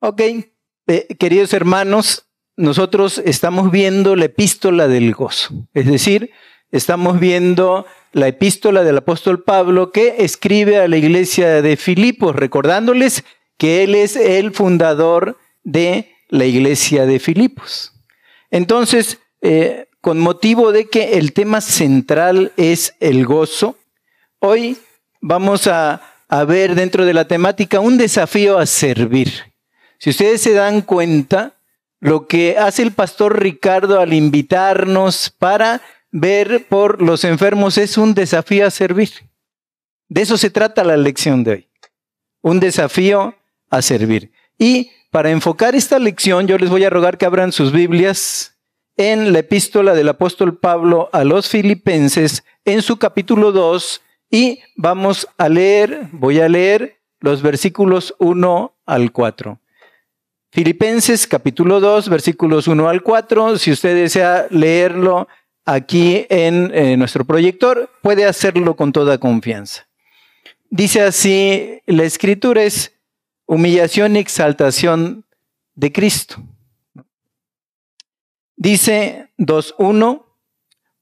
Ok, eh, queridos hermanos, nosotros estamos viendo la epístola del gozo, es decir, estamos viendo la epístola del apóstol Pablo que escribe a la iglesia de Filipos, recordándoles que él es el fundador de la iglesia de Filipos. Entonces, eh, con motivo de que el tema central es el gozo, hoy vamos a, a ver dentro de la temática un desafío a servir. Si ustedes se dan cuenta, lo que hace el pastor Ricardo al invitarnos para ver por los enfermos es un desafío a servir. De eso se trata la lección de hoy. Un desafío a servir. Y para enfocar esta lección, yo les voy a rogar que abran sus Biblias en la epístola del apóstol Pablo a los filipenses, en su capítulo 2, y vamos a leer, voy a leer los versículos 1 al 4. Filipenses capítulo 2, versículos 1 al 4. Si usted desea leerlo aquí en eh, nuestro proyector, puede hacerlo con toda confianza. Dice así, la escritura es humillación y exaltación de Cristo. Dice 2.1,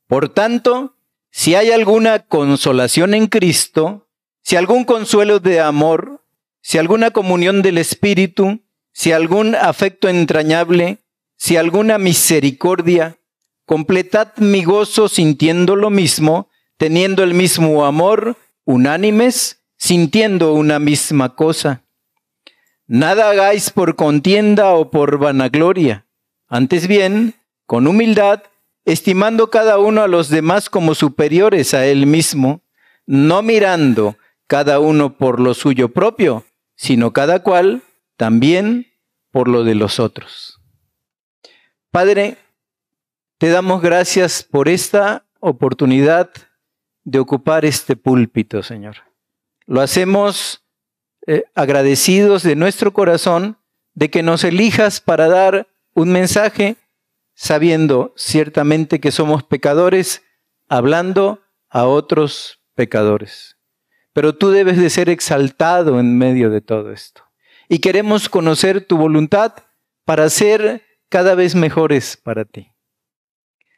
por tanto, si hay alguna consolación en Cristo, si algún consuelo de amor, si alguna comunión del Espíritu, si algún afecto entrañable, si alguna misericordia, completad mi gozo sintiendo lo mismo, teniendo el mismo amor, unánimes, sintiendo una misma cosa. Nada hagáis por contienda o por vanagloria, antes bien, con humildad, estimando cada uno a los demás como superiores a él mismo, no mirando cada uno por lo suyo propio, sino cada cual también por lo de los otros. Padre, te damos gracias por esta oportunidad de ocupar este púlpito, Señor. Lo hacemos eh, agradecidos de nuestro corazón de que nos elijas para dar un mensaje, sabiendo ciertamente que somos pecadores, hablando a otros pecadores. Pero tú debes de ser exaltado en medio de todo esto y queremos conocer tu voluntad para ser cada vez mejores para ti.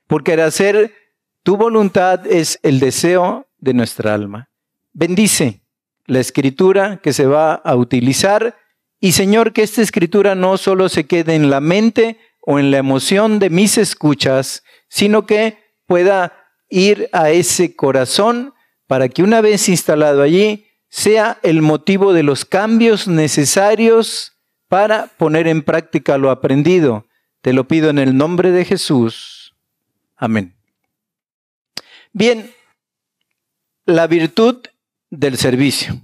Porque el hacer tu voluntad es el deseo de nuestra alma. Bendice la escritura que se va a utilizar y Señor, que esta escritura no solo se quede en la mente o en la emoción de mis escuchas, sino que pueda ir a ese corazón para que una vez instalado allí, sea el motivo de los cambios necesarios para poner en práctica lo aprendido. Te lo pido en el nombre de Jesús. Amén. Bien, la virtud del servicio.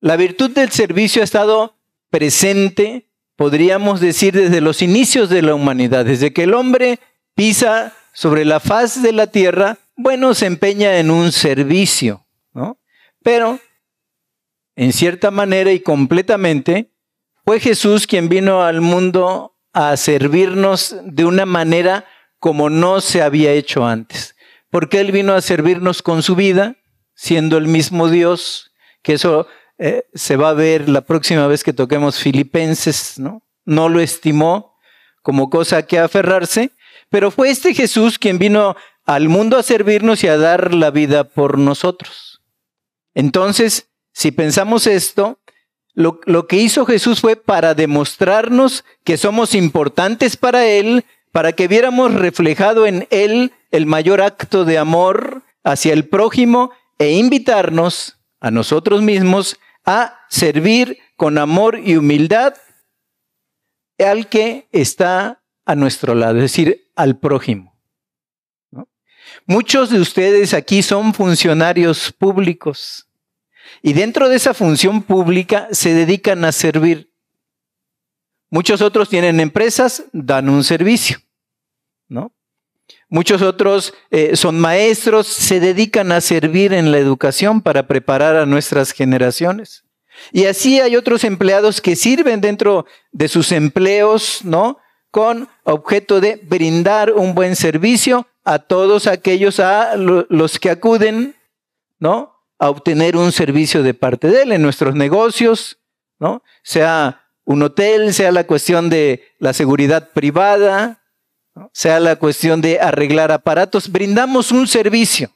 La virtud del servicio ha estado presente, podríamos decir, desde los inicios de la humanidad, desde que el hombre pisa sobre la faz de la tierra, bueno, se empeña en un servicio, ¿no? Pero en cierta manera y completamente, fue Jesús quien vino al mundo a servirnos de una manera como no se había hecho antes. Porque Él vino a servirnos con su vida, siendo el mismo Dios, que eso eh, se va a ver la próxima vez que toquemos Filipenses, ¿no? No lo estimó como cosa que aferrarse, pero fue este Jesús quien vino al mundo a servirnos y a dar la vida por nosotros. Entonces, si pensamos esto, lo, que hizo Jesús fue para demostrarnos que somos importantes para Él, para que viéramos reflejado en Él el mayor acto de amor hacia el prójimo e invitarnos a nosotros mismos a servir con amor y humildad al que está a nuestro lado, es decir, al prójimo. Muchos de ustedes aquí son funcionarios públicos y dentro de esa función pública se dedican a servir. Muchos otros tienen empresas, dan un servicio, ¿no? Muchos otros eh, son maestros, se dedican a servir en la educación para preparar a nuestras generaciones. Y así hay otros empleados que sirven dentro de sus empleos, ¿no? Con objeto de brindar un buen servicio a todos aquellos a los que acuden, ¿no? A obtener un servicio de parte de él en nuestros negocios, ¿no? Sea un hotel, sea la cuestión de la seguridad privada, sea la cuestión de arreglar aparatos, brindamos un servicio.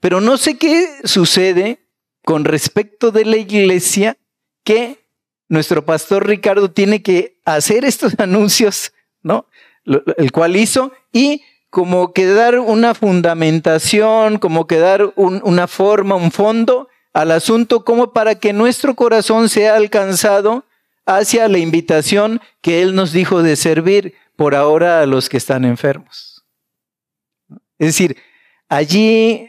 Pero no sé qué sucede con respecto de la iglesia que nuestro pastor Ricardo tiene que hacer estos anuncios, ¿no? El cual hizo y como que dar una fundamentación, como que dar una forma, un fondo al asunto, como para que nuestro corazón sea alcanzado hacia la invitación que Él nos dijo de servir por ahora a los que están enfermos. Es decir, allí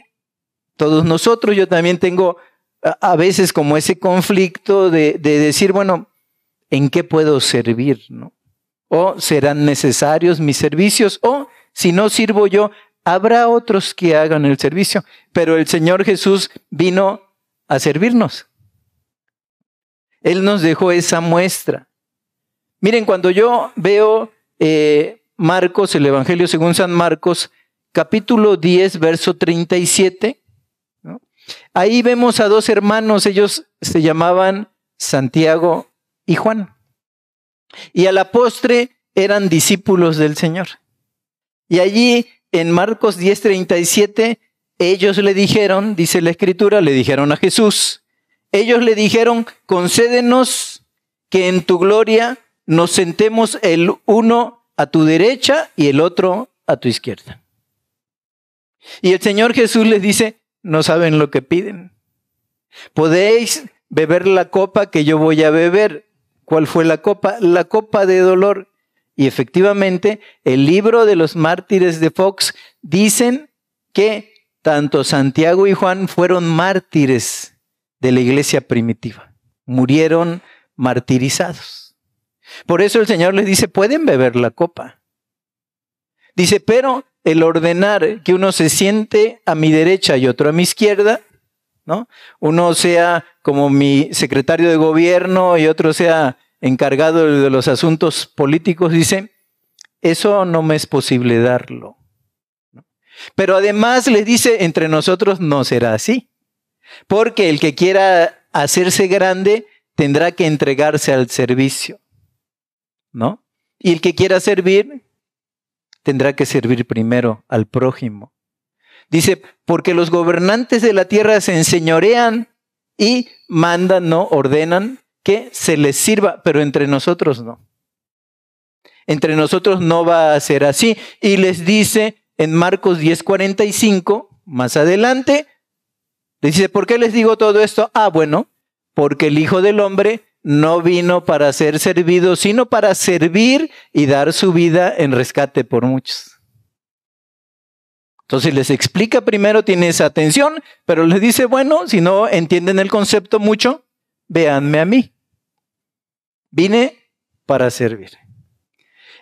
todos nosotros, yo también tengo a veces como ese conflicto de, decir, bueno, ¿en qué puedo servir? ¿no? O serán necesarios mis servicios, o si no sirvo yo, habrá otros que hagan el servicio. Pero el Señor Jesús vino a servirnos. Él nos dejó esa muestra. Miren, cuando yo veo eh, Marcos, el Evangelio según San Marcos, capítulo 10, verso 37, ahí vemos a dos hermanos, ellos se llamaban Santiago y Juan. Y a la postre eran discípulos del Señor. Y allí en Marcos 10:37, ellos le dijeron, dice la escritura, le dijeron a Jesús, ellos le dijeron, concédenos que en tu gloria nos sentemos el uno a tu derecha y el otro a tu izquierda. Y el Señor Jesús les dice, no saben lo que piden. Podéis beber la copa que yo voy a beber. ¿Cuál fue la copa? La copa de dolor. Y efectivamente, el libro de los mártires de Fox dicen que tanto Santiago y Juan fueron mártires de la iglesia primitiva. Murieron martirizados. Por eso el Señor les dice, pueden beber la copa. Dice, pero el ordenar que uno se siente a mi derecha y otro a mi izquierda, ¿no? Uno sea como mi secretario de gobierno y otro sea encargado de los asuntos políticos, dice, eso no me es posible darlo. Pero además le dice, entre nosotros no será así, porque el que quiera hacerse grande tendrá que entregarse al servicio, ¿no? Y el que quiera servir tendrá que servir primero al prójimo. Dice, porque los gobernantes de la tierra se enseñorean y mandan, no ordenan que se les sirva, pero entre nosotros no. Entre nosotros no va a ser así. Y les dice en Marcos 10:45, más adelante, dice, ¿por qué les digo todo esto? Ah, bueno, porque el Hijo del Hombre no vino para ser servido, sino para servir y dar su vida en rescate por muchos. Entonces les explica primero, tiene esa atención, pero les dice, bueno, si no entienden el concepto mucho, véanme a mí. Vine para servir.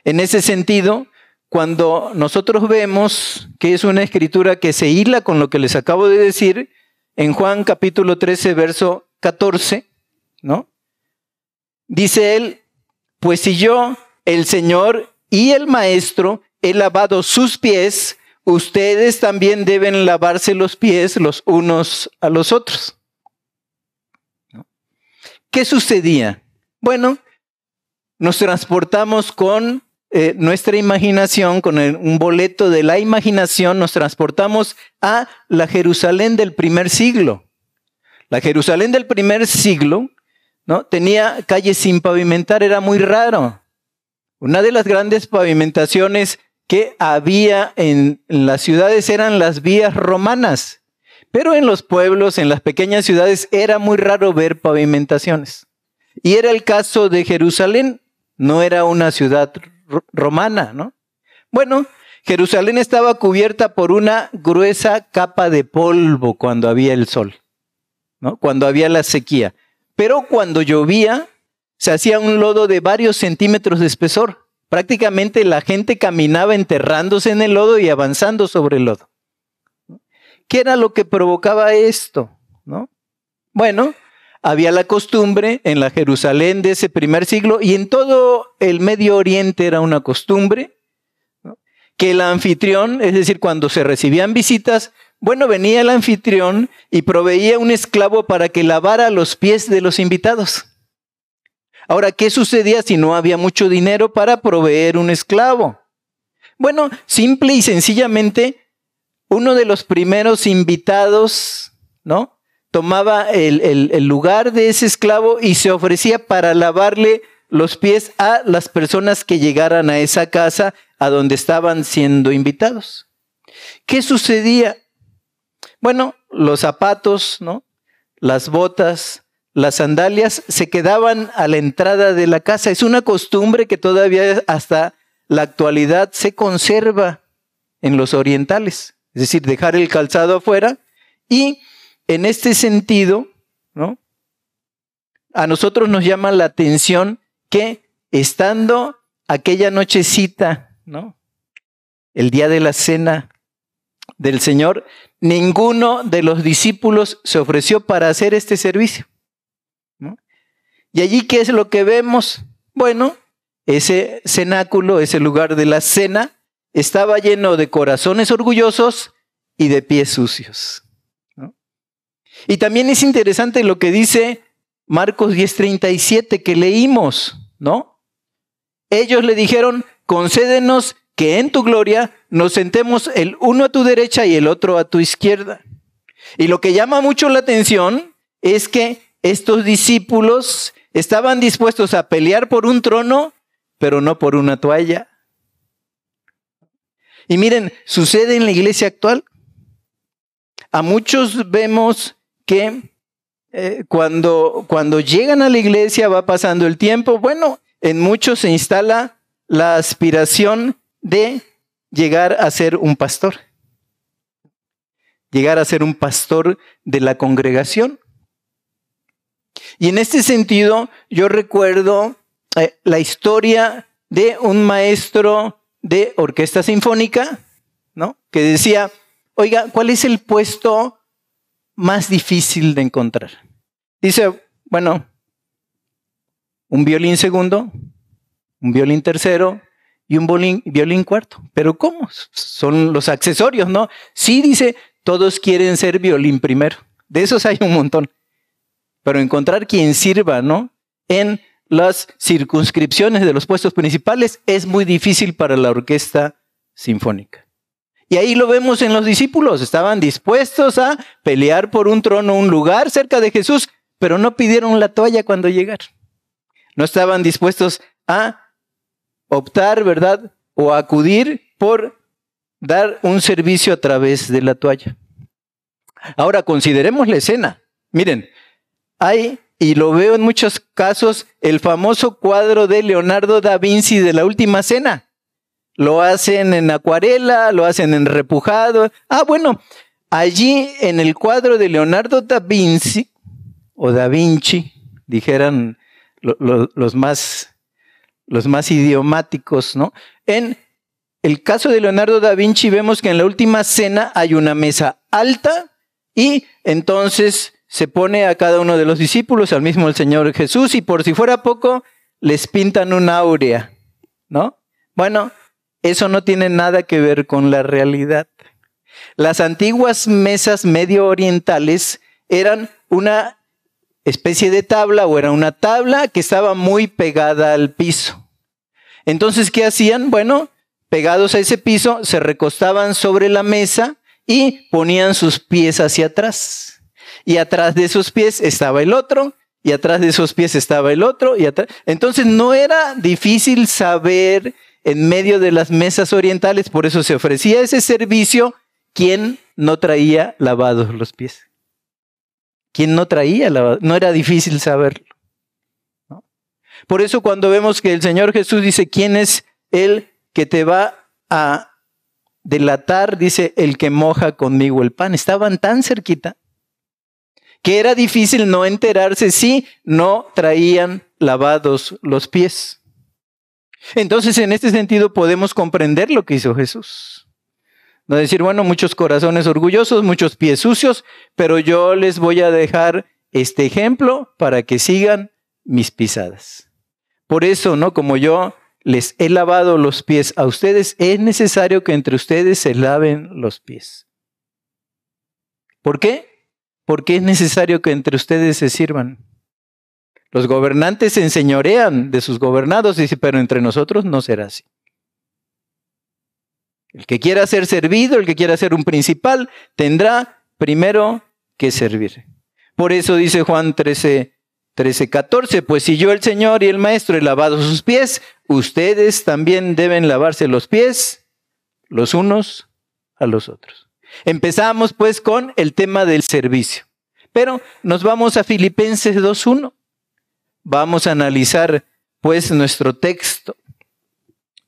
En ese sentido, cuando nosotros vemos que es una escritura que se hila con lo que les acabo de decir, en Juan capítulo 13, verso 14, ¿no? Dice él, pues si yo, el Señor y el Maestro, he lavado sus pies, ustedes también deben lavarse los pies los unos a los otros. ¿Qué sucedía? Bueno, nos transportamos con eh, nuestra imaginación, con un boleto de la imaginación, nos transportamos a la Jerusalén del primer siglo. La Jerusalén del primer siglo ¿no? Tenía calles sin pavimentar, era muy raro. Una de las grandes pavimentaciones que había en, las ciudades eran las vías romanas, pero en los pueblos, en las pequeñas ciudades, era muy raro ver pavimentaciones. Y era el caso de Jerusalén, no era una ciudad romana, ¿no? Bueno, Jerusalén estaba cubierta por una gruesa capa de polvo cuando había el sol, ¿no? Cuando había la sequía. Pero cuando llovía, se hacía un lodo de varios centímetros de espesor. Prácticamente la gente caminaba enterrándose en el lodo y avanzando sobre el lodo. ¿Qué era lo que provocaba esto? ¿No? Bueno, había la costumbre en la Jerusalén de ese primer siglo y en todo el Medio Oriente era una costumbre que el anfitrión, es decir, cuando se recibían visitas, bueno, venía el anfitrión y proveía un esclavo para que lavara los pies de los invitados. Ahora, ¿qué sucedía si no había mucho dinero para proveer un esclavo? Bueno, simple y sencillamente, uno de los primeros invitados, ¿no? Tomaba el, lugar de ese esclavo y se ofrecía para lavarle los pies a las personas que llegaran a esa casa a donde estaban siendo invitados. ¿Qué sucedía? Bueno, los zapatos, ¿no? Las botas, las sandalias se quedaban a la entrada de la casa. Es una costumbre que todavía hasta la actualidad se conserva en los orientales. Es decir, dejar el calzado afuera. Y en este sentido, ¿no? A nosotros nos llama la atención que estando aquella nochecita, ¿no? El día de la cena del Señor, ninguno de los discípulos se ofreció para hacer este servicio. Y allí, ¿qué es lo que vemos? Bueno, ese cenáculo, ese lugar de la cena, estaba lleno de corazones orgullosos y de pies sucios. Y también es interesante lo que dice Marcos 10:37 que leímos, ¿no? Ellos le dijeron, concédenos que en tu gloria nos sentemos el uno a tu derecha y el otro a tu izquierda. Y lo que llama mucho la atención es que estos discípulos estaban dispuestos a pelear por un trono, pero no por una toalla. Y miren, sucede en la iglesia actual. A muchos vemos que eh, cuando, cuando llegan a la iglesia va pasando el tiempo, bueno, en muchos se instala la aspiración de llegar a ser un pastor, llegar a ser un pastor de la congregación. Y en este sentido, yo recuerdo eh, la historia de un maestro de orquesta sinfónica, ¿no? Que decía, oiga, ¿cuál es el puesto más difícil de encontrar. Dice, bueno, un violín segundo, un violín tercero y un violín, cuarto. Pero ¿cómo? Son los accesorios, ¿no? Sí dice, todos quieren ser violín primero. De esos hay un montón. Pero encontrar quien sirva, ¿no? En las circunscripciones de los puestos principales es muy difícil para la orquesta sinfónica. Y ahí lo vemos en los discípulos. Estaban dispuestos a pelear por un trono, un lugar cerca de Jesús, pero no pidieron la toalla cuando llegaron. No estaban dispuestos a optar, ¿verdad? O acudir por dar un servicio a través de la toalla. Ahora, consideremos la escena. Miren, hay, y lo veo en muchos casos, el famoso cuadro de Leonardo da Vinci de la Última Cena. Lo hacen en acuarela, lo hacen en repujado. Ah, bueno, allí en el cuadro de Leonardo da Vinci, o da Vinci, dijeran los, más, los más idiomáticos, ¿no? En el caso de Leonardo da Vinci vemos que en la última cena hay una mesa alta y entonces se pone a cada uno de los discípulos, al mismo el Señor Jesús, y por si fuera poco, les pintan una áurea, ¿no? Bueno, eso no tiene nada que ver con la realidad. Las antiguas mesas medio orientales eran una especie de tabla o era una tabla que estaba muy pegada al piso. Entonces, ¿qué hacían? Bueno, pegados a ese piso, se recostaban sobre la mesa y ponían sus pies hacia atrás. Y atrás de esos pies estaba el otro, y atrás de esos pies estaba el otro, y atrás. Entonces no era difícil saber en medio de las mesas orientales, por eso se ofrecía ese servicio, quien no traía lavados los pies. ¿Quién no traía lavados? No era difícil saberlo. Por eso cuando vemos que el Señor Jesús dice, ¿quién es el que te va a delatar? Dice, el que moja conmigo el pan. Estaban tan cerquita que era difícil no enterarse si no traían lavados los pies. Entonces, en este sentido, podemos comprender lo que hizo Jesús. No decir, bueno, muchos corazones orgullosos, muchos pies sucios, pero yo les voy a dejar este ejemplo para que sigan mis pisadas. Por eso, ¿no? Como yo les he lavado los pies a ustedes, es necesario que entre ustedes se laven los pies. ¿Por qué? Porque es necesario que entre ustedes se sirvan. Los gobernantes se enseñorean de sus gobernados, dice, pero entre nosotros no será así. El que quiera ser servido, el que quiera ser un principal, tendrá primero que servir. Por eso dice Juan 13, 13, 14, pues si yo el Señor y el Maestro he lavado sus pies, ustedes también deben lavarse los pies los unos a los otros. Empezamos pues con el tema del servicio, pero nos vamos a Filipenses 2.1. Vamos a analizar pues nuestro texto.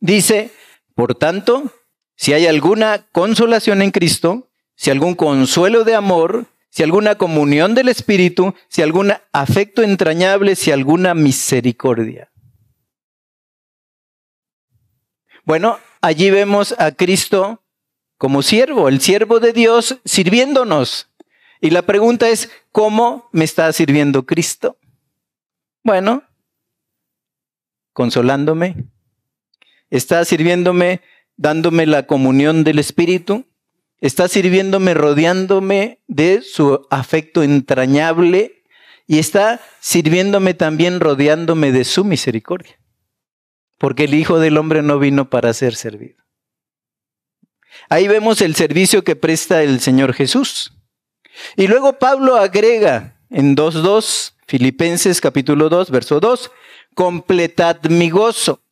Dice, por tanto, si hay alguna consolación en Cristo, si algún consuelo de amor, si alguna comunión del Espíritu, si algún afecto entrañable, si alguna misericordia. Bueno, allí vemos a Cristo como siervo, el siervo de Dios sirviéndonos. Y la pregunta es, ¿cómo me está sirviendo Cristo? Bueno, consolándome. Está sirviéndome, dándome la comunión del Espíritu está sirviéndome, rodeándome de su afecto entrañable y está sirviéndome también rodeándome de su misericordia. Porque el Hijo del Hombre no vino para ser servido. Ahí vemos el servicio que presta el Señor Jesús. Y luego Pablo agrega en 2.2, Filipenses capítulo 2, verso 2, completad mi gozo,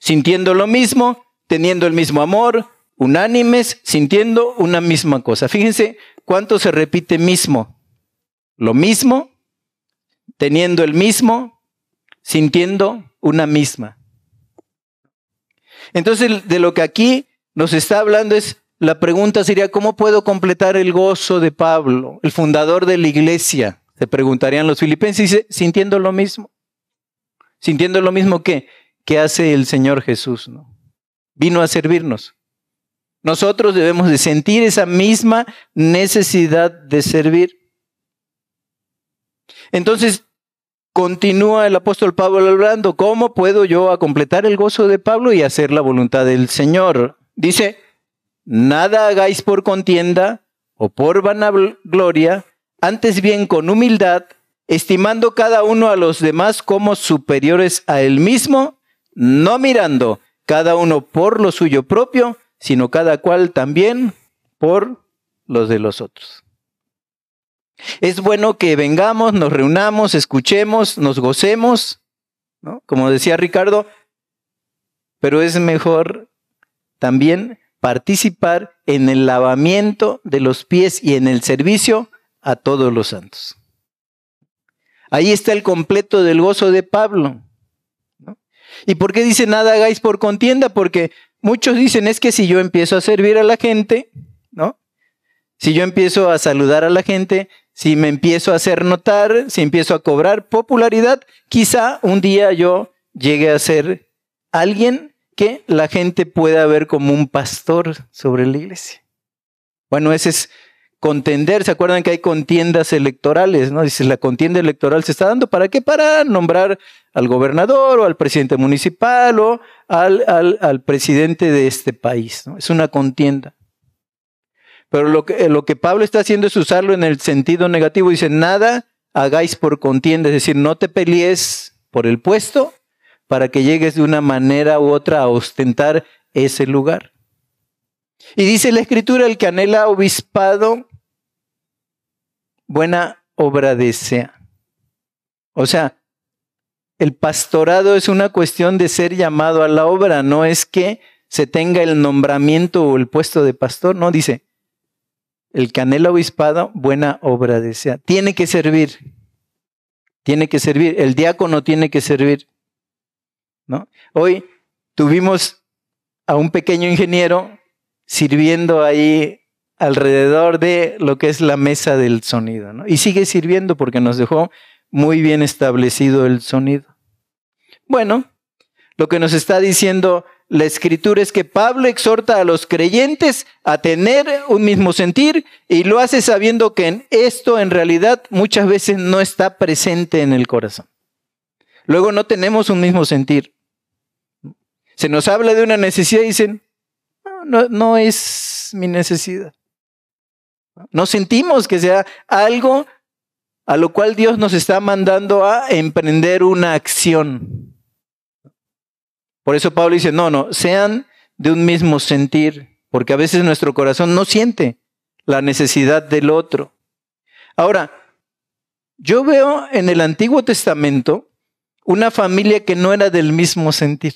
sintiendo lo mismo, teniendo el mismo amor, unánimes, sintiendo una misma cosa. Fíjense cuánto se repite mismo. Lo mismo, teniendo el mismo, sintiendo una misma. Entonces, de lo que aquí nos está hablando es, la pregunta sería, ¿cómo puedo completar el gozo de Pablo, el fundador de la iglesia? Se preguntarían los filipenses, sintiendo lo mismo. Sintiendo lo mismo que, que hace el Señor Jesús, ¿no? Vino a servirnos. Nosotros debemos de sentir esa misma necesidad de servir. Entonces, continúa el apóstol Pablo hablando, ¿cómo puedo yo completar el gozo de Pablo y hacer la voluntad del Señor? Dice, nada hagáis por contienda o por vanagloria, antes bien con humildad, estimando cada uno a los demás como superiores a él mismo, no mirando cada uno por lo suyo propio, sino cada cual también por los de los otros. Es bueno que vengamos, nos reunamos, escuchemos, nos gocemos, ¿no? como decía Ricardo, pero es mejor también participar en el lavamiento de los pies y en el servicio a todos los santos. Ahí está el completo del gozo de Pablo. ¿Y por qué dice nada hagáis por contienda? Porque Muchos dicen es que si yo empiezo a servir a la gente, ¿no? Si yo empiezo a saludar a la gente, si me empiezo a hacer notar, si empiezo a cobrar popularidad, quizá un día yo llegue a ser alguien que la gente pueda ver como un pastor sobre la iglesia. Bueno, ese es contender. ¿Se acuerdan que hay contiendas electorales? ¿no? Dice, la contienda electoral se está dando para qué? Para nombrar al gobernador o al presidente municipal o al, al, presidente de este país. ¿no? Es una contienda. Pero lo que, lo que Pablo está haciendo es usarlo en el sentido negativo. Dice, nada hagáis por contienda, es decir, no te pelees por el puesto para que llegues de una manera u otra a ostentar ese lugar. Y dice la escritura, el que anhela obispado buena obra desea. O sea, el pastorado es una cuestión de ser llamado a la obra, no es que se tenga el nombramiento o el puesto de pastor, no, dice, el canela obispado, buena obra desea. Tiene que servir, tiene que servir, el diácono tiene que servir. Hoy tuvimos a un pequeño ingeniero sirviendo ahí alrededor de lo que es la mesa del sonido. Y sigue sirviendo porque nos dejó muy bien establecido el sonido. Bueno, lo que nos está diciendo la escritura es que Pablo exhorta a los creyentes a tener un mismo sentir y lo hace sabiendo que esto en realidad muchas veces no está presente en el corazón. Luego no tenemos un mismo sentir. Se nos habla de una necesidad y dicen, no, no es mi necesidad. No sentimos que sea algo a lo cual Dios nos está mandando a emprender una acción. Por eso Pablo dice, no, no, sean de un mismo sentir, porque a veces nuestro corazón no siente la necesidad del otro. Ahora, yo veo en el Antiguo Testamento una familia que no era del mismo sentir.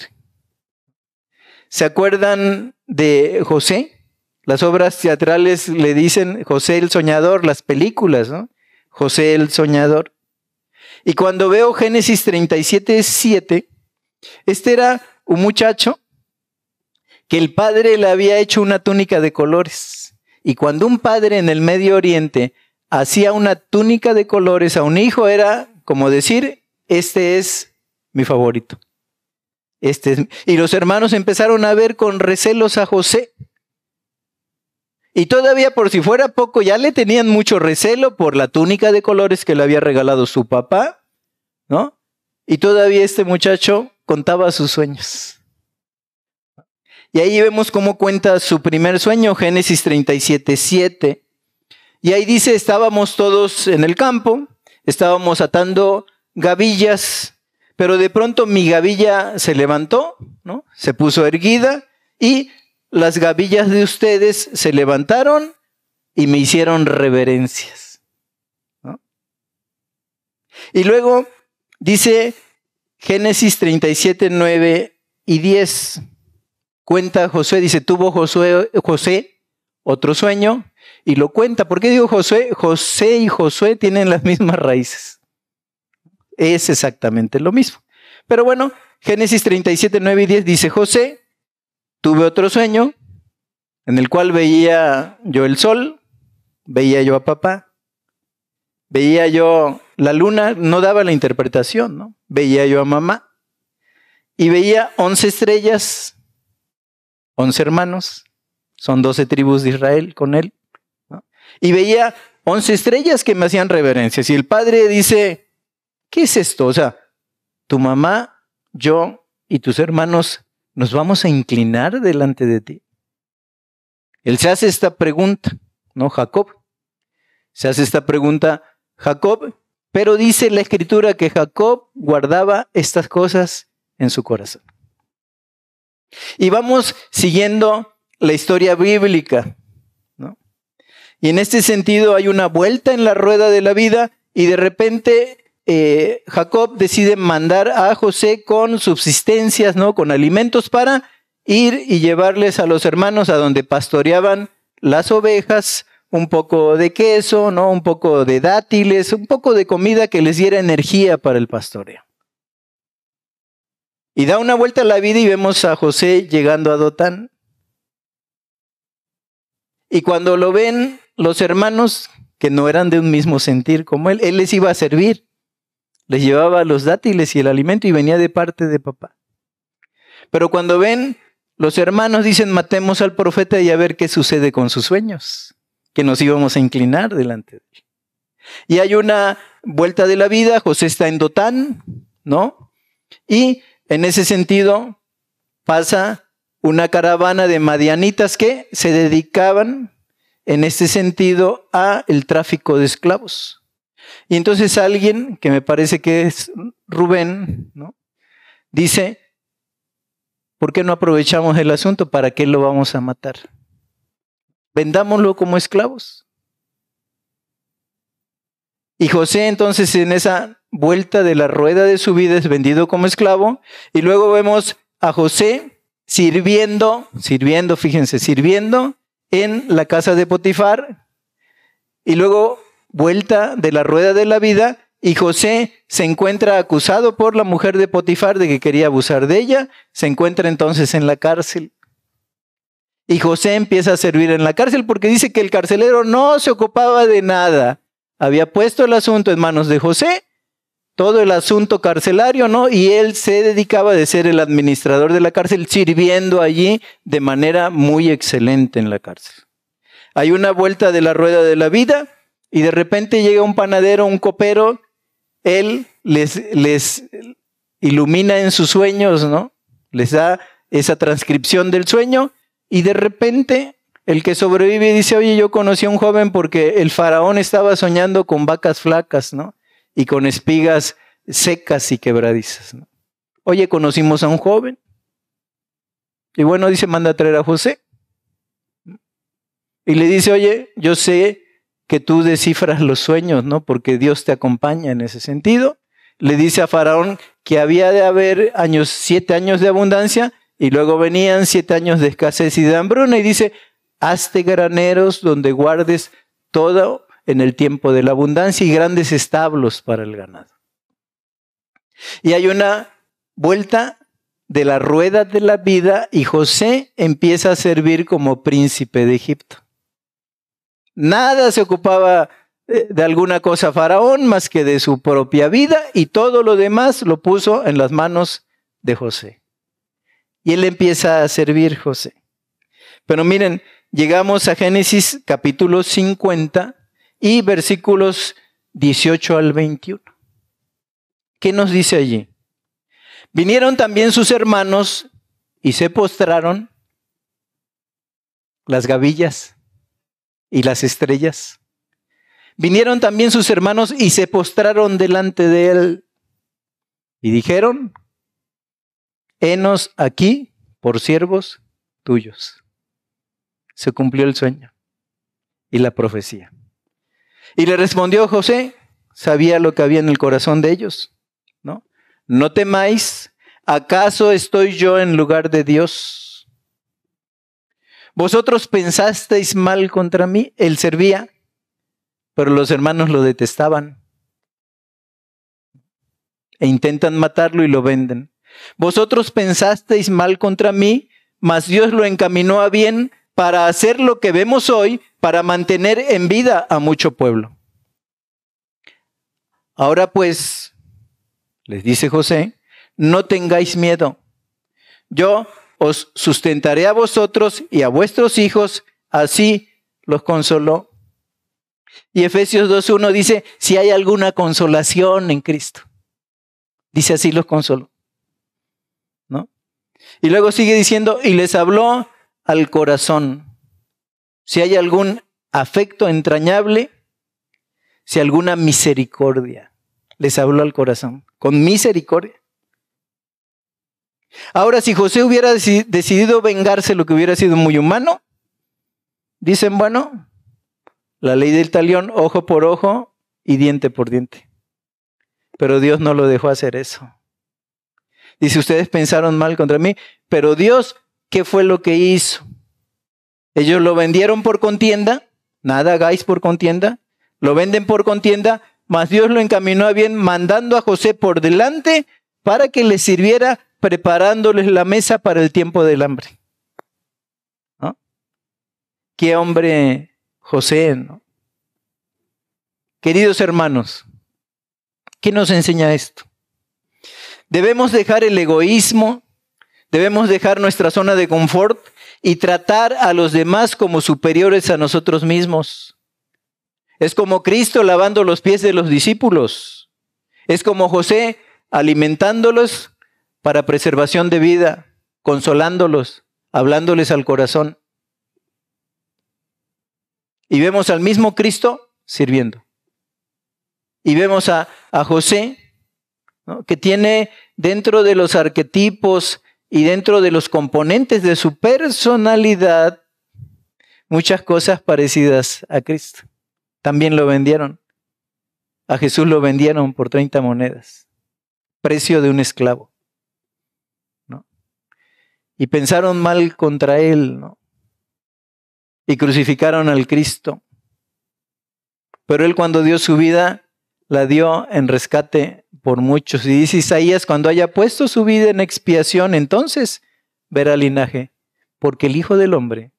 ¿Se acuerdan de José? Las obras teatrales le dicen José el soñador, las películas, ¿no? José el soñador. Y cuando veo Génesis 37, 7, este era un muchacho que el padre le había hecho una túnica de colores. Y cuando un padre en el Medio Oriente hacía una túnica de colores a un hijo, era como decir, este es mi favorito. Este Y los hermanos empezaron a ver con recelos a José. Y todavía por si fuera poco, ya le tenían mucho recelo por la túnica de colores que le había regalado su papá, ¿no? Y todavía este muchacho contaba sus sueños. Y ahí vemos cómo cuenta su primer sueño, Génesis 37, 7. Y ahí dice, estábamos todos en el campo, estábamos atando gavillas, pero de pronto mi gavilla se levantó, ¿no? Se puso erguida y las gavillas de ustedes se levantaron y me hicieron reverencias. Y luego dice Génesis 37, 9 y 10. Cuenta José, dice, tuvo Josué, José otro sueño y lo cuenta. ¿Por qué digo José? José y Josué tienen las mismas raíces. Es exactamente lo mismo. Pero bueno, Génesis 37, 9 y 10 dice, José tuve otro sueño en el cual veía yo el sol, veía yo a papá, veía yo la luna, no daba la interpretación, ¿no? Veía yo a mamá y veía once estrellas, once hermanos, son doce tribus de Israel con él, y veía once estrellas que me hacían reverencias. Y el padre dice, ¿qué es esto? O sea, tu mamá, yo y tus hermanos nos vamos a inclinar delante de ti. Él se hace esta pregunta, ¿no? Jacob. Se hace esta pregunta Jacob, pero dice la escritura que Jacob guardaba estas cosas en su corazón. Y vamos siguiendo la historia bíblica, ¿no? Y en este sentido hay una vuelta en la rueda de la vida y de repente eh, Jacob decide mandar a José con subsistencias, ¿no? Con alimentos para ir y llevarles a los hermanos a donde pastoreaban las ovejas, un poco de queso, ¿no? Un poco de dátiles, un poco de comida que les diera energía para el pastoreo. Y da una vuelta a la vida y vemos a José llegando a Dotán. Y cuando lo ven los hermanos, que no eran de un mismo sentir como él, él les iba a servir les llevaba los dátiles y el alimento y venía de parte de papá. Pero cuando ven, los hermanos dicen, matemos al profeta y a ver qué sucede con sus sueños, que nos íbamos a inclinar delante de él. Y hay una vuelta de la vida, José está en Dotán, ¿no? Y en ese sentido pasa una caravana de madianitas que se dedicaban en este sentido a el tráfico de esclavos. Y entonces alguien, que me parece que es Rubén, ¿no? dice, ¿por qué no aprovechamos el asunto? ¿Para qué lo vamos a matar? Vendámoslo como esclavos. Y José entonces en esa vuelta de la rueda de su vida es vendido como esclavo. Y luego vemos a José sirviendo, sirviendo, fíjense, sirviendo en la casa de Potifar. Y luego vuelta de la rueda de la vida y José se encuentra acusado por la mujer de Potifar de que quería abusar de ella, se encuentra entonces en la cárcel. Y José empieza a servir en la cárcel porque dice que el carcelero no se ocupaba de nada. Había puesto el asunto en manos de José, todo el asunto carcelario, ¿no? Y él se dedicaba de ser el administrador de la cárcel, sirviendo allí de manera muy excelente en la cárcel. Hay una vuelta de la rueda de la vida y de repente llega un panadero, un copero, él les, les ilumina en sus sueños, ¿no? Les da esa transcripción del sueño y de repente El que sobrevive dice, oye, yo conocí a un joven porque el faraón estaba soñando con vacas flacas, ¿no? Y con espigas secas y quebradizas. Oye, conocimos a un joven. Y bueno, dice, manda a traer a José. Y le dice, oye, yo sé que tú descifras los sueños, ¿no? Porque Dios te acompaña en ese sentido. Le dice a Faraón que había de haber años, siete años de abundancia y luego venían siete años de escasez y de hambruna y dice, hazte graneros donde guardes todo en el tiempo de la abundancia y grandes establos para el ganado. Y hay una vuelta de la rueda de la vida y José empieza a servir como príncipe de Egipto. Nada se ocupaba eh, de alguna cosa Faraón más que de su propia vida y todo lo demás lo puso en las manos de José. Y él empieza a servir José. Pero miren, llegamos a Génesis capítulo 50 y versículos 18 al 21. ¿Qué nos dice allí? Vinieron también sus hermanos y se postraron las gavillas y las estrellas. Vinieron también sus hermanos y se postraron delante de él y dijeron, henos aquí por siervos tuyos. Se cumplió el sueño y la profecía. Y le respondió José, sabía lo que había en el corazón de ellos, ¿no? No temáis, ¿acaso estoy yo en lugar de Dios? Vosotros pensasteis mal contra mí, él servía, pero los hermanos lo detestaban e intentan matarlo y lo venden. Vosotros pensasteis mal contra mí, mas Dios lo encaminó a bien para hacer lo que vemos hoy, para mantener en vida a mucho pueblo. Ahora pues, les dice José, no tengáis miedo. Yo os sustentaré a vosotros y a vuestros hijos, así los consoló. Y Efesios 2.1 dice, si hay alguna consolación en Cristo. Dice así los consoló. ¿No? Y luego sigue diciendo, y les habló al corazón. Si hay algún afecto entrañable, si alguna misericordia, les habló al corazón, con misericordia. Ahora, si José hubiera decidido vengarse, lo que hubiera sido muy humano, dicen, bueno, la ley del talión, ojo por ojo y diente por diente. Pero Dios no lo dejó hacer eso. Dice, ustedes pensaron mal contra mí, pero Dios, ¿qué fue lo que hizo? Ellos lo vendieron por contienda, nada hagáis por contienda, lo venden por contienda, mas Dios lo encaminó a bien mandando a José por delante para que le sirviera preparándoles la mesa para el tiempo del hambre. ¿No? Qué hombre José. Queridos hermanos, ¿qué nos enseña esto? Debemos dejar el egoísmo, debemos dejar nuestra zona de confort y tratar a los demás como superiores a nosotros mismos. Es como Cristo lavando los pies de los discípulos. Es como José alimentándolos para preservación de vida, consolándolos, hablándoles al corazón. Y vemos al mismo Cristo sirviendo. Y vemos a, a José, que tiene dentro de los arquetipos y dentro de los componentes de su personalidad muchas cosas parecidas a Cristo. También lo vendieron. A Jesús lo vendieron por 30 monedas, precio de un esclavo y pensaron mal contra él, ¿no? Y crucificaron al Cristo. Pero él cuando dio su vida, la dio en rescate por muchos. Y dice Isaías, cuando haya puesto su vida en expiación, entonces verá linaje, porque el Hijo del Hombre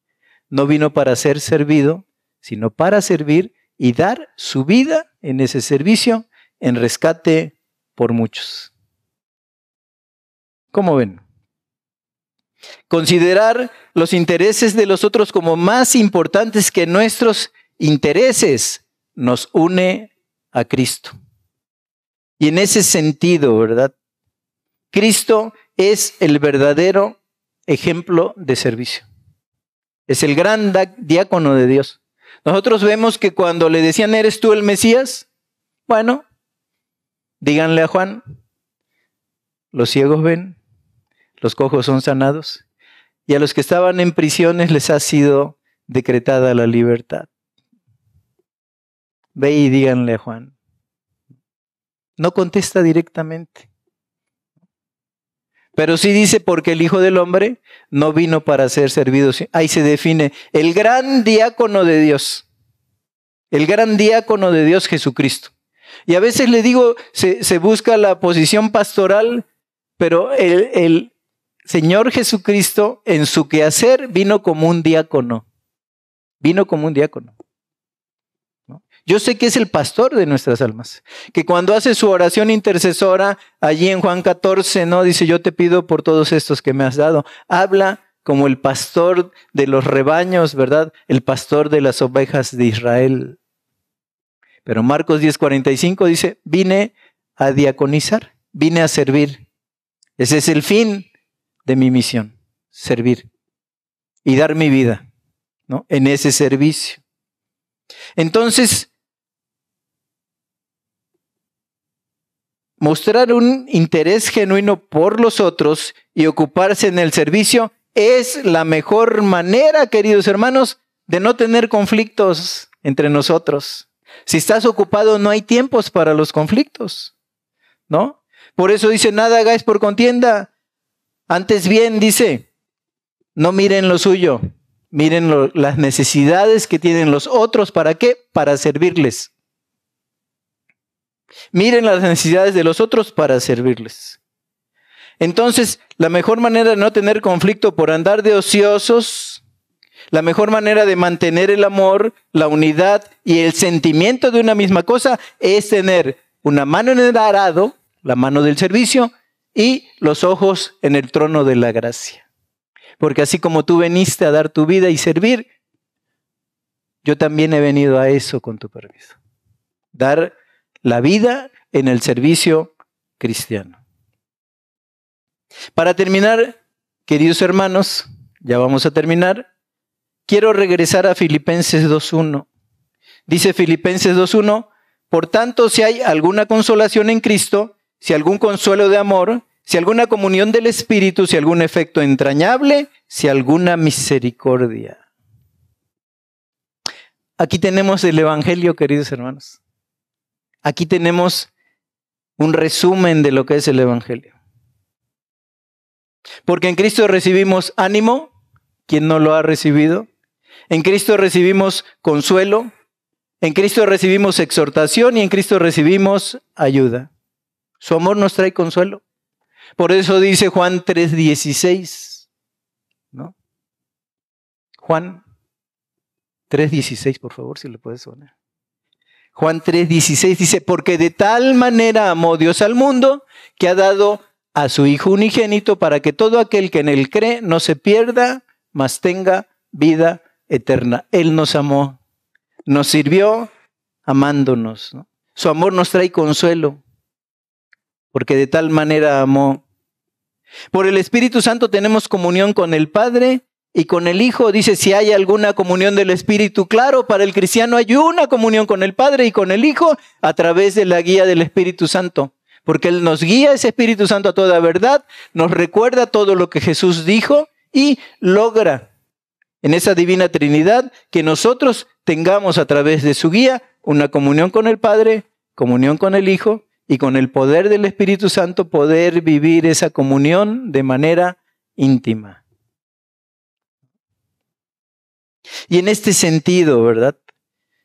no vino para ser servido, sino para servir y dar su vida en ese servicio en rescate por muchos. ¿Cómo ven? Considerar los intereses de los otros como más importantes que nuestros intereses nos une a Cristo. Y en ese sentido, ¿verdad? Cristo es el verdadero ejemplo de servicio. Es el gran diácono de Dios. Nosotros vemos que cuando le decían, ¿eres tú el Mesías? Bueno, díganle a Juan, los ciegos ven, los cojos son sanados, y a los que estaban en prisiones les ha sido decretada la libertad. Ve y díganle a Juan. No contesta directamente. Pero sí dice, porque el Hijo del Hombre no vino para ser servido. Ahí se define el gran diácono de Dios. El gran diácono de Dios Jesucristo. Y a veces le digo, se, busca la posición pastoral, pero el, el Señor Jesucristo en su quehacer vino como un diácono. Vino como un diácono. Yo sé que es el pastor de nuestras almas, que cuando hace su oración intercesora, allí en Juan 14, ¿no? Dice, yo te pido por todos estos que me has dado. Habla como el pastor de los rebaños, ¿verdad? El pastor de las ovejas de Israel. Pero Marcos 10:45 dice, vine a diaconizar, vine a servir. Ese es el fin de mi misión, servir y dar mi vida, ¿no? En ese servicio. Entonces, mostrar un interés genuino por los otros y ocuparse en el servicio es la mejor manera, queridos hermanos, de no tener conflictos entre nosotros. Si estás ocupado, no hay tiempos para los conflictos, ¿no? Por eso dice, nada hagáis por contienda. Antes bien, dice, no miren lo suyo, miren las necesidades que tienen los otros. ¿Para qué? Para servirles. Miren las necesidades de los otros para servirles. Entonces, la mejor manera de no tener conflicto por andar de ociosos, la mejor manera de mantener el amor, la unidad y el sentimiento de una misma cosa es tener una mano en el arado, la mano del servicio, y los ojos en el trono de la gracia. Porque así como tú veniste a dar tu vida y servir, yo también he venido a eso con tu permiso. Dar la vida en el servicio cristiano. Para terminar, queridos hermanos, ya vamos a terminar, quiero regresar a Filipenses 2.1. Dice Filipenses 2.1, por tanto, si hay alguna consolación en Cristo, si algún consuelo de amor, si alguna comunión del Espíritu, si algún efecto entrañable, si alguna misericordia. Aquí tenemos el Evangelio, queridos hermanos. Aquí tenemos un resumen de lo que es el Evangelio. Porque en Cristo recibimos ánimo, quien no lo ha recibido. En Cristo recibimos consuelo. En Cristo recibimos exhortación y en Cristo recibimos ayuda. Su amor nos trae consuelo. Por eso dice Juan 3:16. ¿No? Juan 3:16, por favor, si le puedes poner. Juan 3:16 dice, porque de tal manera amó Dios al mundo que ha dado a su Hijo unigénito para que todo aquel que en él cree no se pierda, mas tenga vida eterna. Él nos amó, nos sirvió amándonos. Su amor nos trae consuelo, porque de tal manera amó. Por el Espíritu Santo tenemos comunión con el Padre y con el Hijo dice, si hay alguna comunión del Espíritu, claro, para el cristiano hay una comunión con el Padre y con el Hijo a través de la guía del Espíritu Santo. Porque Él nos guía ese Espíritu Santo a toda verdad, nos recuerda todo lo que Jesús dijo y logra en esa divina Trinidad que nosotros tengamos a través de su guía una comunión con el Padre, comunión con el Hijo y con el poder del Espíritu Santo poder vivir esa comunión de manera íntima. Y en este sentido, ¿verdad?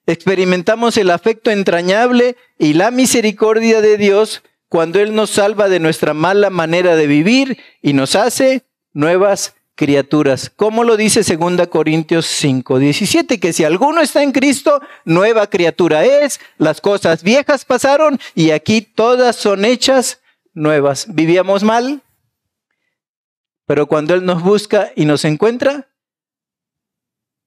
Experimentamos el afecto entrañable y la misericordia de Dios cuando Él nos salva de nuestra mala manera de vivir y nos hace nuevas criaturas. Como lo dice 2 Corintios 5, 17, que si alguno está en Cristo, nueva criatura es, las cosas viejas pasaron y aquí todas son hechas nuevas. Vivíamos mal, pero cuando Él nos busca y nos encuentra,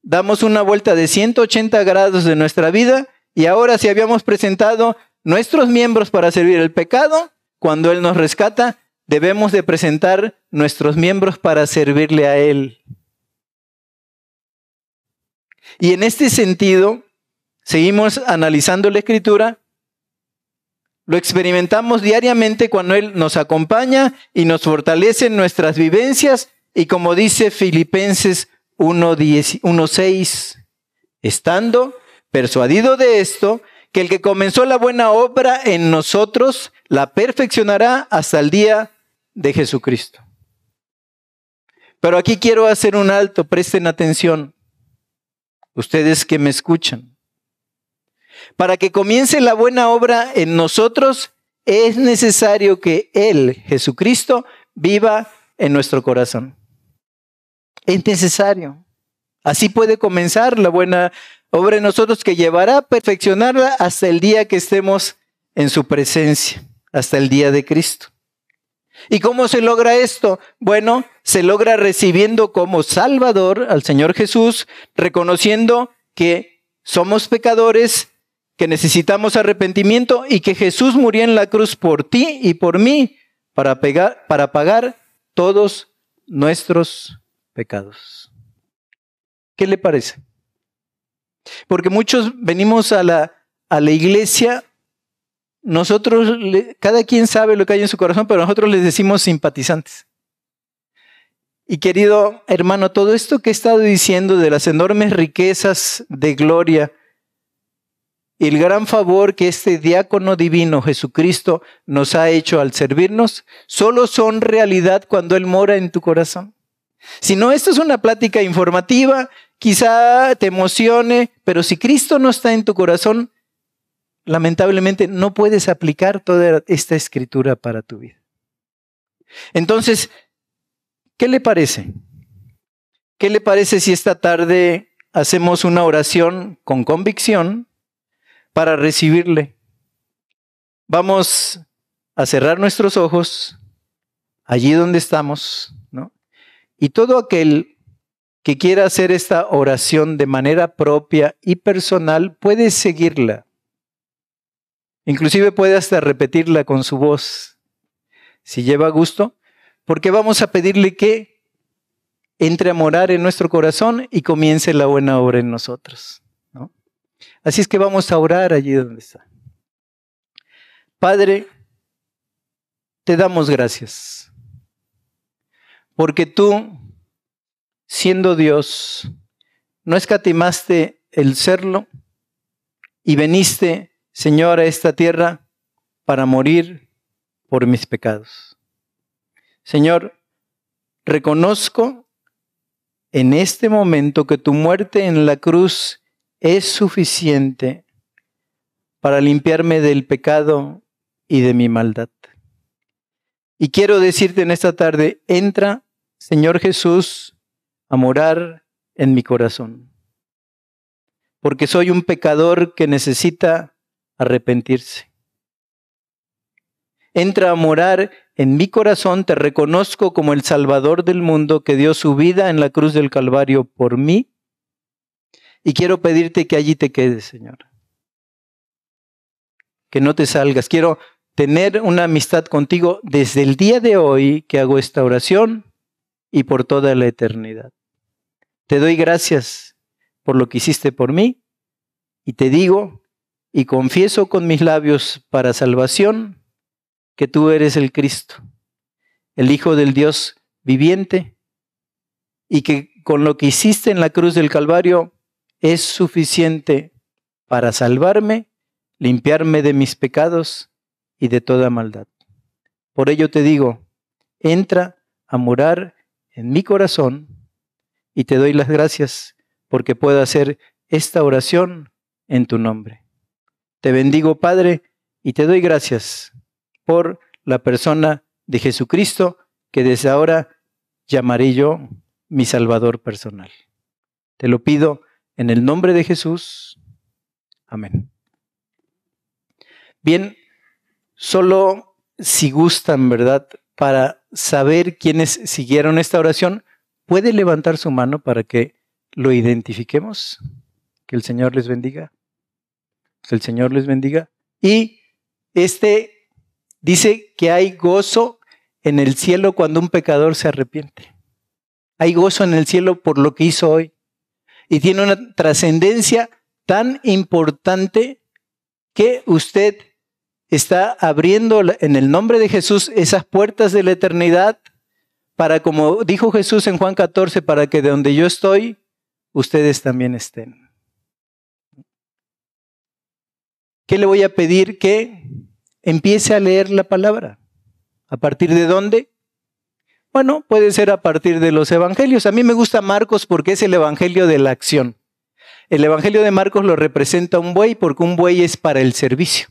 damos una vuelta de 180 grados de nuestra vida y ahora si habíamos presentado nuestros miembros para servir el pecado, cuando Él nos rescata, debemos de presentar nuestros miembros para servirle a Él. Y en este sentido, seguimos analizando la escritura, lo experimentamos diariamente cuando Él nos acompaña y nos fortalece en nuestras vivencias y como dice Filipenses 1.6, estando persuadido de esto, que el que comenzó la buena obra en nosotros la perfeccionará hasta el día de Jesucristo. Pero aquí quiero hacer un alto, presten atención, ustedes que me escuchan. Para que comience la buena obra en nosotros, es necesario que Él, Jesucristo, viva en nuestro corazón. Es necesario. Así puede comenzar la buena obra en nosotros que llevará a perfeccionarla hasta el día que estemos en su presencia, hasta el día de Cristo. ¿Y cómo se logra esto? Bueno, se logra recibiendo como Salvador al Señor Jesús, reconociendo que somos pecadores, que necesitamos arrepentimiento y que Jesús murió en la cruz por ti y por mí para, para pagar todos nuestros pecados. ¿Qué le parece? Porque muchos venimos a la, a la iglesia, nosotros, cada quien sabe lo que hay en su corazón, pero nosotros les decimos simpatizantes. Y querido hermano, todo esto que he estado diciendo de las enormes riquezas de gloria el gran favor que este diácono divino Jesucristo nos ha hecho al servirnos, solo son realidad cuando Él mora en tu corazón. Si no, esto es una plática informativa, quizá te emocione, pero si Cristo no está en tu corazón, lamentablemente no puedes aplicar toda esta escritura para tu vida. Entonces, ¿qué le parece? ¿Qué le parece si esta tarde hacemos una oración con convicción para recibirle? Vamos a cerrar nuestros ojos allí donde estamos, ¿no? Y todo aquel que quiera hacer esta oración de manera propia y personal puede seguirla. Inclusive puede hasta repetirla con su voz, si lleva gusto, porque vamos a pedirle que entre a morar en nuestro corazón y comience la buena obra en nosotros. Así es que vamos a orar allí donde está. Padre, te damos gracias, porque tú siendo Dios, no escatimaste el serlo y veniste, Señor, a esta tierra para morir por mis pecados. Señor, reconozco en este momento que tu muerte en la cruz es suficiente para limpiarme del pecado y de mi maldad. Y quiero decirte en esta tarde, entra, Señor Jesús, a morar en mi corazón. Porque soy un pecador que necesita arrepentirse. Entra a morar en mi corazón, te reconozco como el Salvador del mundo que dio su vida en la cruz del Calvario por mí. Y quiero pedirte que allí te quedes, Señor. Que no te salgas. Quiero tener una amistad contigo desde el día de hoy que hago esta oración y por toda la eternidad. Te doy gracias por lo que hiciste por mí y te digo y confieso con mis labios para salvación que tú eres el Cristo, el Hijo del Dios viviente y que con lo que hiciste en la cruz del Calvario es suficiente para salvarme, limpiarme de mis pecados y de toda maldad. Por ello te digo, entra a morar en mi corazón y te doy las gracias porque puedo hacer esta oración en tu nombre. Te bendigo, Padre, y te doy gracias por la persona de Jesucristo que desde ahora llamaré yo mi Salvador personal. Te lo pido en el nombre de Jesús. Amén. Bien, solo si gustan, ¿verdad? Para saber quiénes siguieron esta oración, ¿Puede levantar su mano para que lo identifiquemos? Que el Señor les bendiga. El Señor les bendiga. Y este dice que hay gozo en el cielo cuando un pecador se arrepiente. Hay gozo en el cielo por lo que hizo hoy. y tiene una trascendencia tan importante que usted está abriendo en el nombre de Jesús esas puertas de la eternidad para, como dijo Jesús en Juan 14, para que de donde yo estoy, ustedes también estén. ¿Qué le voy a pedir? Que empiece a leer la palabra. ¿A partir de dónde? Bueno, puede ser a partir de los evangelios. A mí me gusta Marcos porque es el evangelio de la acción. El evangelio de Marcos lo representa un buey porque un buey es para el servicio.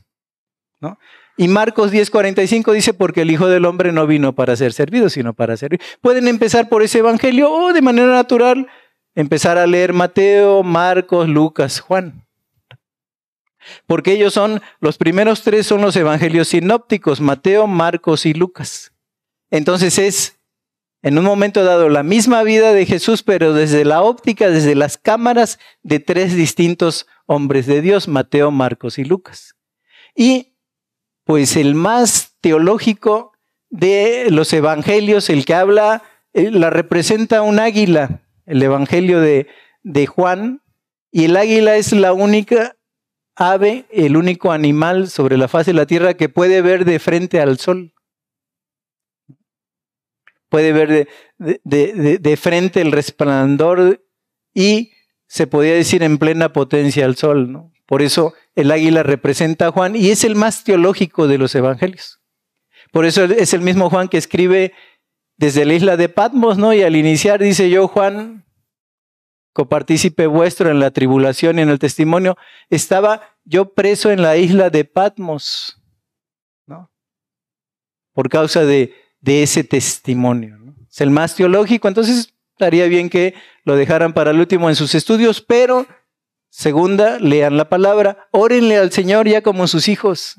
¿no? Y Marcos 10:45 dice, porque el Hijo del Hombre no vino para ser servido, sino para servir. Pueden empezar por ese evangelio o de manera natural empezar a leer Mateo, Marcos, Lucas, Juan porque ellos son, los primeros tres son los evangelios sinópticos, Mateo, Marcos y Lucas. Entonces es, en un momento dado, la misma vida de Jesús, pero desde la óptica, desde las cámaras de tres distintos hombres de Dios, Mateo, Marcos y Lucas. Y pues el más teológico de los evangelios, el que habla, eh, la representa un águila, el evangelio de, de Juan, y el águila es la única ave, el único animal sobre la faz de la tierra que puede ver de frente al sol. Puede ver de, frente el resplandor y se podría decir en plena potencia al sol. ¿no? Por eso el águila representa a Juan y es el más teológico de los evangelios. Por eso es el mismo Juan que escribe desde la isla de Patmos, ¿no? Y al iniciar dice yo, Juan, copartícipe vuestro en la tribulación y en el testimonio, estaba yo preso en la isla de Patmos, ¿no? Por causa de, de ese testimonio. ¿no? Es el más teológico, entonces estaría bien que lo dejaran para el último en sus estudios, pero segunda, lean la palabra, órenle al Señor ya como sus hijos.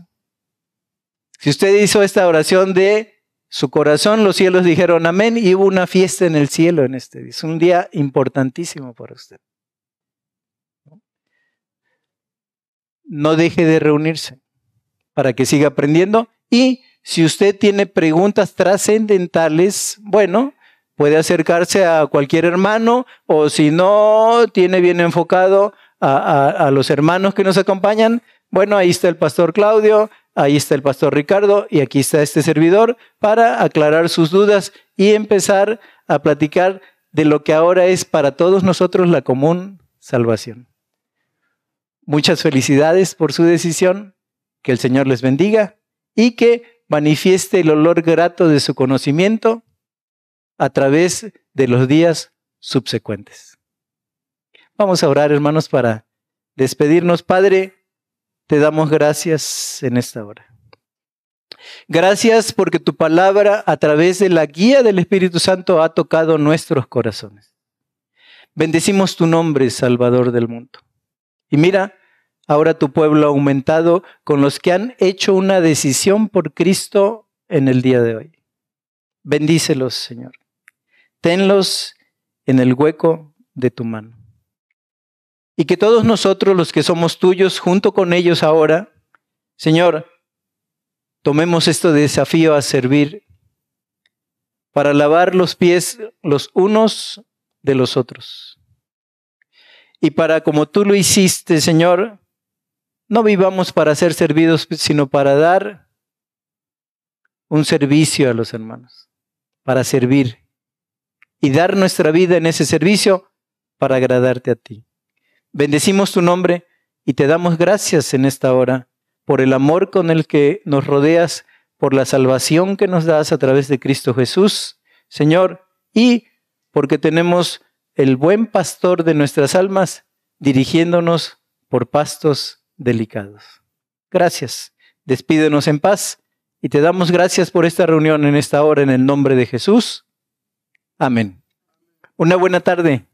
Si usted hizo esta oración de su corazón, los cielos dijeron amén y hubo una fiesta en el cielo en este día. Es un día importantísimo para usted. No deje de reunirse para que siga aprendiendo y si usted tiene preguntas trascendentales, bueno, puede acercarse a cualquier hermano o si no tiene bien enfocado a, a los hermanos que nos acompañan, bueno, ahí está el pastor Claudio, Ahí está el pastor Ricardo y aquí está este servidor para aclarar sus dudas y empezar a platicar de lo que ahora es para todos nosotros la común salvación. Muchas felicidades por su decisión, que el Señor les bendiga y que manifieste el olor grato de su conocimiento a través de los días subsecuentes. Vamos a orar, hermanos, para despedirnos. Padre, te damos gracias en esta hora. Gracias porque tu palabra a través de la guía del Espíritu Santo ha tocado nuestros corazones. Bendecimos tu nombre, Salvador del mundo. Y mira, ahora tu pueblo ha aumentado con los que han hecho una decisión por Cristo en el día de hoy. Bendícelos, Señor. Tenlos en el hueco de tu mano. Y que todos nosotros, los que somos tuyos, junto con ellos ahora, Señor, tomemos este desafío a servir para lavar los pies los unos de los otros. Y para, como tú lo hiciste, Señor, no vivamos para ser servidos, sino para dar un servicio a los hermanos, para servir y dar nuestra vida en ese servicio para agradarte a ti. Bendecimos tu nombre y te damos gracias en esta hora por el amor con el que nos rodeas, por la salvación que nos das a través de Cristo Jesús, Señor, y porque tenemos el buen pastor de nuestras almas dirigiéndonos por pastos delicados. Gracias. Despídenos en paz y te damos gracias por esta reunión en esta hora en el nombre de Jesús. Amén. Una buena tarde.